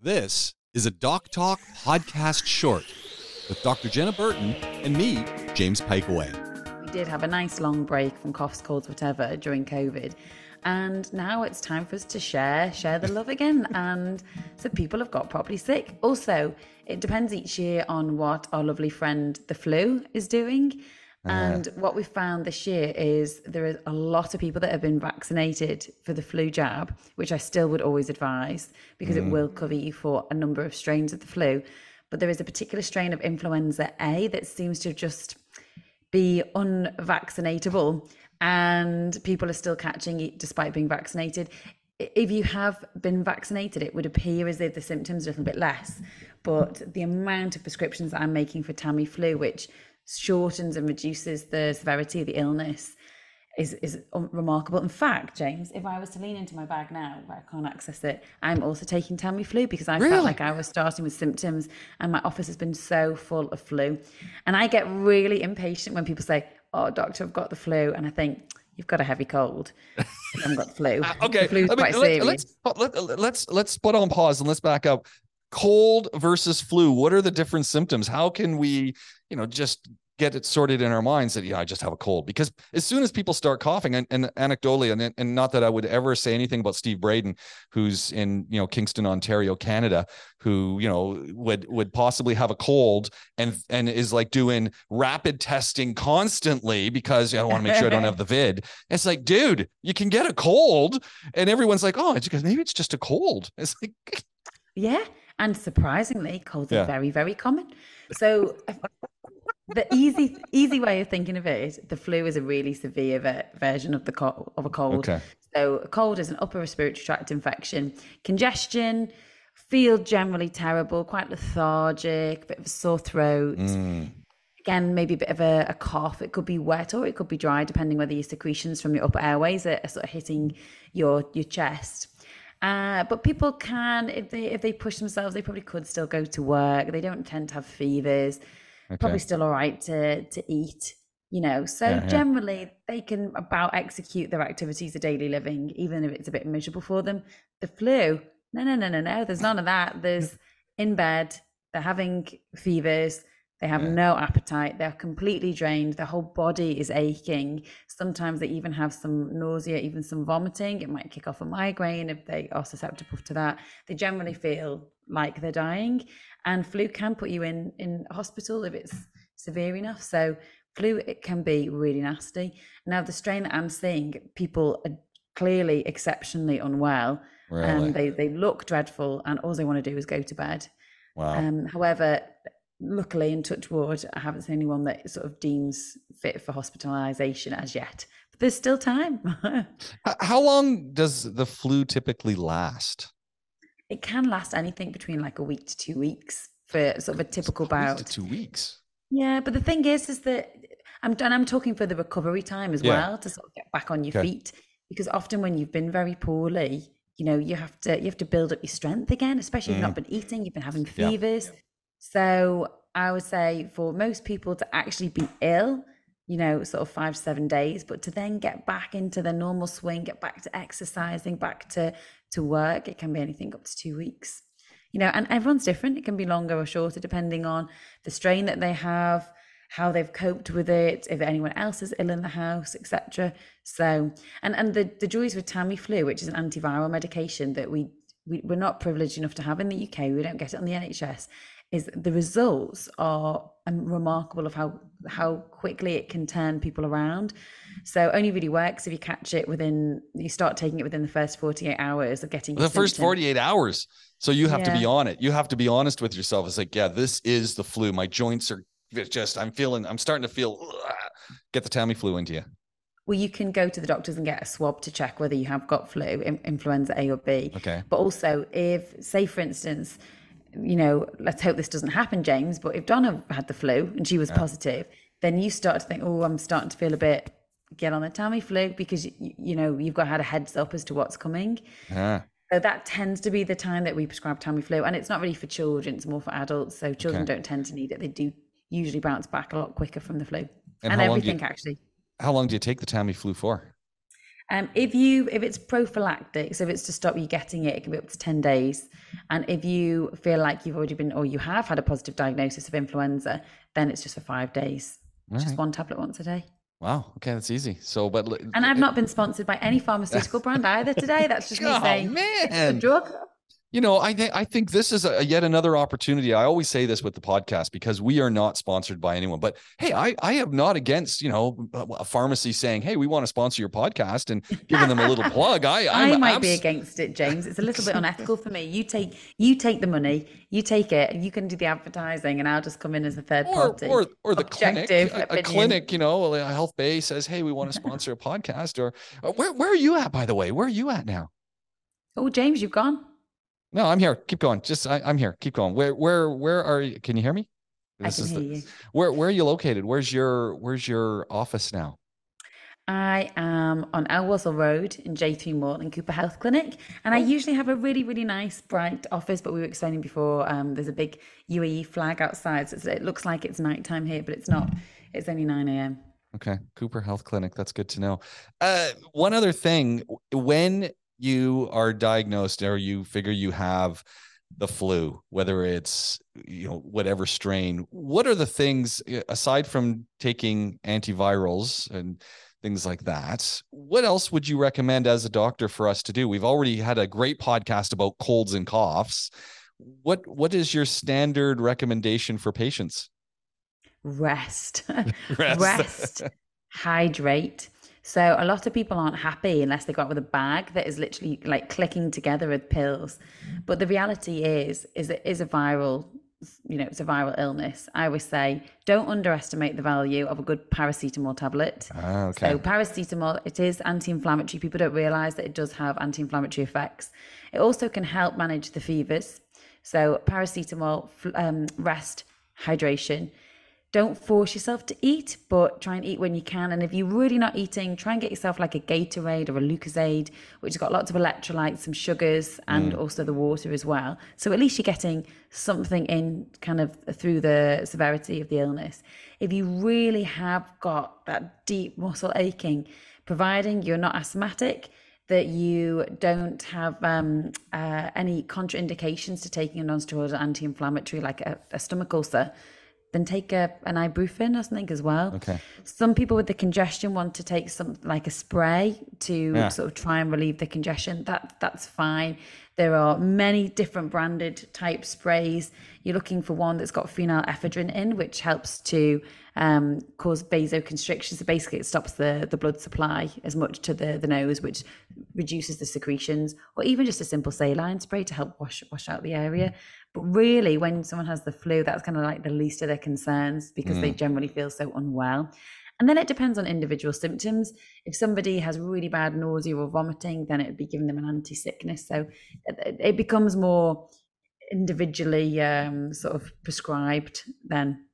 This is a Doc Talk podcast short with Dr. Jenna Burton and me, James Pikeway. We did have a nice long break from coughs, colds, whatever during COVID. And now it's time for us to share, share the love again. and so people have got properly sick. Also, it depends each year on what our lovely friend the flu is doing. And what we found this year is there is a lot of people that have been vaccinated for the flu jab, which I still would always advise because mm. it will cover you for a number of strains of the flu. But there is a particular strain of influenza A that seems to just be unvaccinatable, and people are still catching it despite being vaccinated. If you have been vaccinated, it would appear as if the symptoms are a little bit less. But the amount of prescriptions that I'm making for Tamiflu, which shortens and reduces the severity of the illness is is remarkable. In fact, James, if I was to lean into my bag now, where I can't access it, I'm also taking Tamiflu because I really? felt like I was starting with symptoms, and my office has been so full of flu, and I get really impatient when people say, "Oh, doctor, I've got the flu," and I think. You've got a heavy cold. I haven't got flu. Uh, okay, the flu's quite let, Let's, let, let's let's put on pause and let's back up cold versus flu what are the different symptoms? How can we you know just get it sorted in our minds that yeah i just have a cold? Because as soon as people start coughing and, and anecdotally and, and not that i would ever say anything about steve braden who's in you know kingston ontario canada who you know would would possibly have a cold and and is like doing rapid testing constantly because i want to make sure i don't have the vid. It's like dude you can get a cold and everyone's like oh it's because maybe it's just a cold. It's like yeah and surprisingly colds yeah. are very very common so the easy easy way of thinking of it is the flu is a really severe ver- version of the co- of a cold. Okay. So a cold is an upper respiratory tract infection, congestion, feel generally terrible, quite lethargic, a bit of a sore throat. Mm. Again, maybe a bit of a, a, cough. It could be wet or it could be dry, depending whether your secretions from your upper airways are, are sort of hitting your your chest. Uh, but people can, if they if they push themselves, they probably could still go to work. They don't tend to have fevers okay. probably still all right to to eat you know so yeah, generally yeah. they can about execute their activities of daily living even if it's a bit miserable for them the flu no no no no no there's none of that there's in bed they're having fevers they have yeah. no appetite. They're completely drained. Their whole body is aching. Sometimes they even have some nausea even some vomiting. It might kick off a migraine if they are susceptible to that. They generally feel like they're dying. And flu can put you in in hospital if it's severe enough. So flu it can be really nasty. Now the strain that i'm seeing people are clearly exceptionally unwell really? and they they look dreadful and all they want to do is go to bed. Wow. um, however luckily in touch wood i haven't seen anyone that sort of deems fit for hospitalization as yet but there's still time how long does the flu typically last it can last anything between like a week to two weeks for sort of a typical bout. two weeks. Yeah, but the thing is, is that I'm and I'm talking for the recovery time as yeah. well to sort of get back on your okay. feet because often when you've been very poorly, you know, you have to you have to build up your strength again, especially if you've not mm. been eating, you've been having fevers. Yeah. So I would say for most people to actually be ill, you know, sort of five seven days, but to then get back into the normal swing, get back to exercising, back to to work, it can be anything up to two weeks. You know, and everyone's different. It can be longer or shorter depending on the strain that they have, how they've coped with it, if anyone else is ill in the house, etc. So, and and the the joys with Tamiflu, which is an antiviral medication that we, we we're not privileged enough to have in the UK. We don't get it on the NHS. Is the results are remarkable of how how quickly it can turn people around. So only really works if you catch it within you start taking it within the first 48 hours of getting the first 48 hours. So you have yeah. to be on it. You have to be honest with yourself. It's like, yeah, this is the flu. My joints are just I'm feeling I'm starting to feel ugh. get the Tamiflu into you. Well, you can go to the doctors and get a swab to check whether you have got flu, influenza A or B. Okay. But also, if, say, for instance, you know, let's hope this doesn't happen, James, but if Donna had the flu and she was yeah. positive, then you start to think, oh, I'm starting to feel a bit get on the Tamiflu because you, you know you've got had a heads up as to what's coming. Yeah. So that tends to be the time that we prescribe Tamiflu, and it's not really for children; it's more for adults. So children okay. don't tend to need it; they do usually bounce back a lot quicker from the flu and, and everything you, actually. How long do you take the Tamiflu for? Um, if you if it's prophylactic, so if it's to stop you getting it, it can be up to ten days. And if you feel like you've already been or you have had a positive diagnosis of influenza, then it's just for five days. Right. Just one tablet once a day. Wow. Okay, that's easy. So, but and I've not been sponsored by any pharmaceutical brand either today. That's just me oh, saying, man, it's a drug you know i think i think this is a, yet another opportunity. I always say this with the podcast because we are not sponsored by anyone but hey i i am not against you know a pharmacy saying hey we want to sponsor your podcast and giving them a little plug. I i might abs- be against it james. It's a little bit unethical for me. You take you take the money you take it you can do the advertising and i'll just come in as a third or, party or or the clinic a, a, clinic you know a health bay says hey we want to sponsor a podcast or uh, where, where are you at by the way? Where are you at now? Oh james you've gone no, I'm here. Keep going. Just I, am here. Keep going. Where where where are you? Can you hear me? This I can hear the, you. Where where are you located? Where's your where's your office now? I am on Al Wasl Road in J3 Mall in Cooper Health Clinic. And I oh. usually have a really, really nice, bright office. But we were explaining before, um, there's a big UAE flag outside. So it looks like it's nighttime here, but it's not. It's only 9 a.m. Okay. Cooper Health Clinic. That's good to know. Uh, one other thing when you are diagnosed or you figure you have the flu, whether it's you know whatever strain, what are the things uh, aside from taking antivirals and things like that? What else would you recommend as a doctor for us to do? We've already had a great podcast about colds and coughs. What what is your standard recommendation for patients? Rest. Rest. Rest. Hydrate so a lot of people aren't happy unless they go out with a bag that is literally like clicking together with pills. But the reality is, is it is a viral, you know, it's a viral illness. I always say, don't underestimate the value of a good paracetamol tablet. Ah, okay. So paracetamol, it is anti-inflammatory. People don't realize that it does have anti-inflammatory effects. It also can help manage the fevers. So paracetamol, um, rest, hydration don't force yourself to eat, but try and eat when you can. And if you're really not eating, try and get yourself like a Gatorade or a Lucozade, which has got lots of electrolytes, some sugars, and mm. also the water as well. So at least you're getting something in kind of through the severity of the illness. If you really have got that deep muscle aching, providing you're not asthmatic, that you don't have um, uh, any contraindications to taking a non-steroidal anti-inflammatory like a, a stomach ulcer, then take a, an ibuprofen or something as well. Okay. Some people with the congestion want to take something like a spray to yeah. sort of try and relieve the congestion. That that's fine. There are many different branded type sprays. You're looking for one that's got phenylephrine in, which helps to um, cause vasoconstriction. So basically, it stops the, the blood supply as much to the, the nose, which reduces the secretions, or even just a simple saline spray to help wash wash out the area. But really, when someone has the flu, that's kind of like the least of their concerns because mm. they generally feel so unwell. And then it depends on individual symptoms. If somebody has really bad nausea or vomiting, then it would be giving them an anti sickness. So it, becomes more individually um, sort of prescribed then.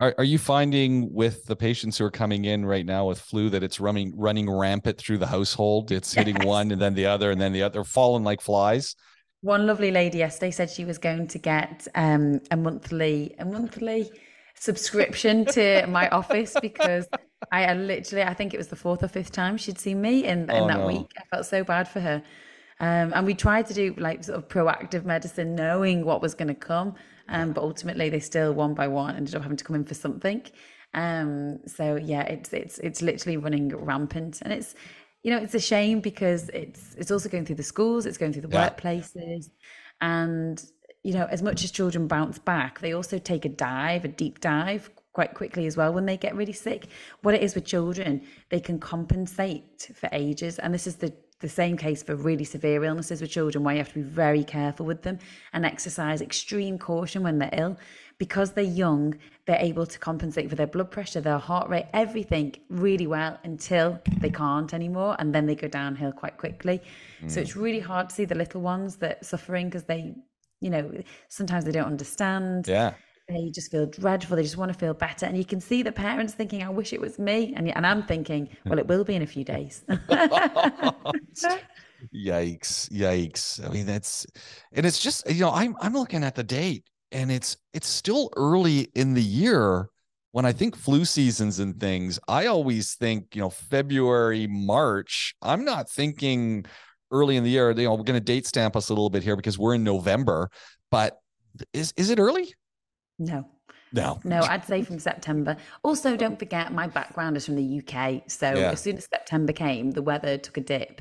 Are, are you finding with the patients who are coming in right now with flu that it's running running rampant through the household? It's hitting yes. one and then the other and then the other, falling like flies. One lovely lady yesterday said she was going to get um, a monthly a monthly subscription to my office because I literally I think it was the fourth or fifth time she'd seen me in, in oh, that no. week. I felt so bad for her. Um, and we tried to do like sort of proactive medicine, knowing what was going to come. Um, but ultimately, they still one by one ended up having to come in for something. Um, so yeah, it's it's it's literally running rampant, and it's you know it's a shame because it's it's also going through the schools, it's going through the yeah. workplaces, and you know as much as children bounce back, they also take a dive, a deep dive quite quickly as well when they get really sick. What it is with children, they can compensate for ages, and this is the the same case for really severe illnesses with children where you have to be very careful with them and exercise extreme caution when they're ill because they're young they're able to compensate for their blood pressure their heart rate everything really well until they can't anymore and then they go downhill quite quickly mm. so it's really hard to see the little ones that suffering because they you know sometimes they don't understand yeah they just feel dreadful. They just want to feel better. And you can see the parents thinking, I wish it was me. And, and I'm thinking, hmm. well, it will be in a few days. yikes. Yikes. I mean, that's, and it's just, you know, I'm, I'm looking at the date and it's, it's still early in the year when I think flu seasons and things, I always think, you know, February, March. I'm not thinking early in the year. You know, we're going to date stamp us a little bit here because we're in November. But is is it early? No. No. No, I'd say from September. Also, don't forget my background is from the UK. So yeah. as soon as September came, the weather took a dip.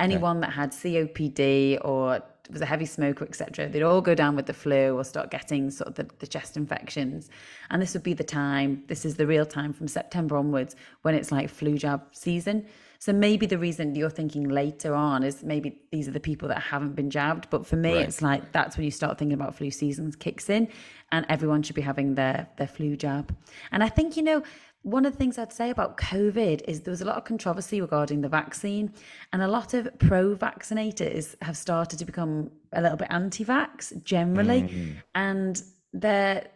Anyone yeah. that had COPD or was a heavy smoker, etc., they'd all go down with the flu or start getting sort of the, the chest infections. And this would be the time, this is the real time from September onwards when it's like flu jab season. So maybe the reason you're thinking later on is maybe these are the people that haven't been jabbed. But for me, right. it's like that's when you start thinking about flu seasons kicks in, and everyone should be having their their flu jab. And I think you know one of the things I'd say about COVID is there was a lot of controversy regarding the vaccine, and a lot of pro vaccinators have started to become a little bit anti vax generally. Mm. And their,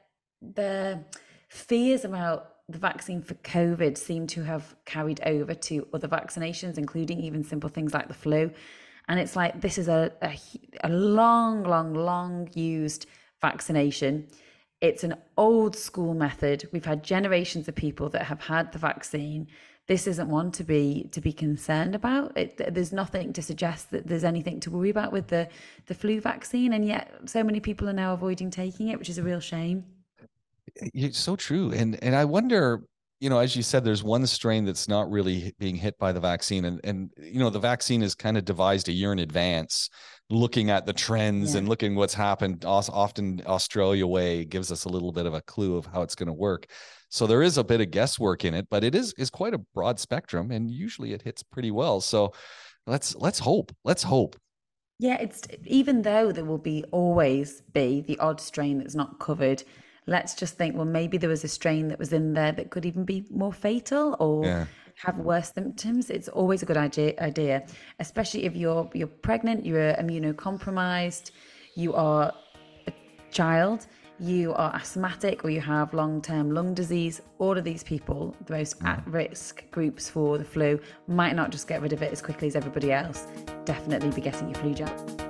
their fears about the vaccine for COVID seemed to have carried over to other vaccinations, including even simple things like the flu. And it's like this is a, a, a long, long, long used vaccination it's an old school method. We've had generations of people that have had the vaccine. This isn't one to be to be concerned about. It, there's nothing to suggest that there's anything to worry about with the the flu vaccine, and yet so many people are now avoiding taking it, which is a real shame. Eh, it's so true, and and I wonder you know, as you said, there's one strain that's not really being hit by the vaccine, and and you know, the vaccine is kind of devised a year in advance, looking at the trends yeah. and looking what's happened. Often Australia way gives us a little bit of a clue of how it's going to work. So there is a bit of guesswork in it, but it is is quite a broad spectrum, and usually it hits pretty well. So let's let's hope. Let's hope. Yeah, it's even though there will be always be the odd strain that's not covered let's just think, well, maybe there was a strain that was in there that could even be more fatal or yeah. have worse symptoms. It's always a good idea, idea, especially if you're you're pregnant, you're immunocompromised, you are a child, you are asthmatic, or you have long-term lung disease. All of these people, the most mm. at-risk groups for the flu, might not just get rid of it as quickly as everybody else. Definitely be getting your flu jab.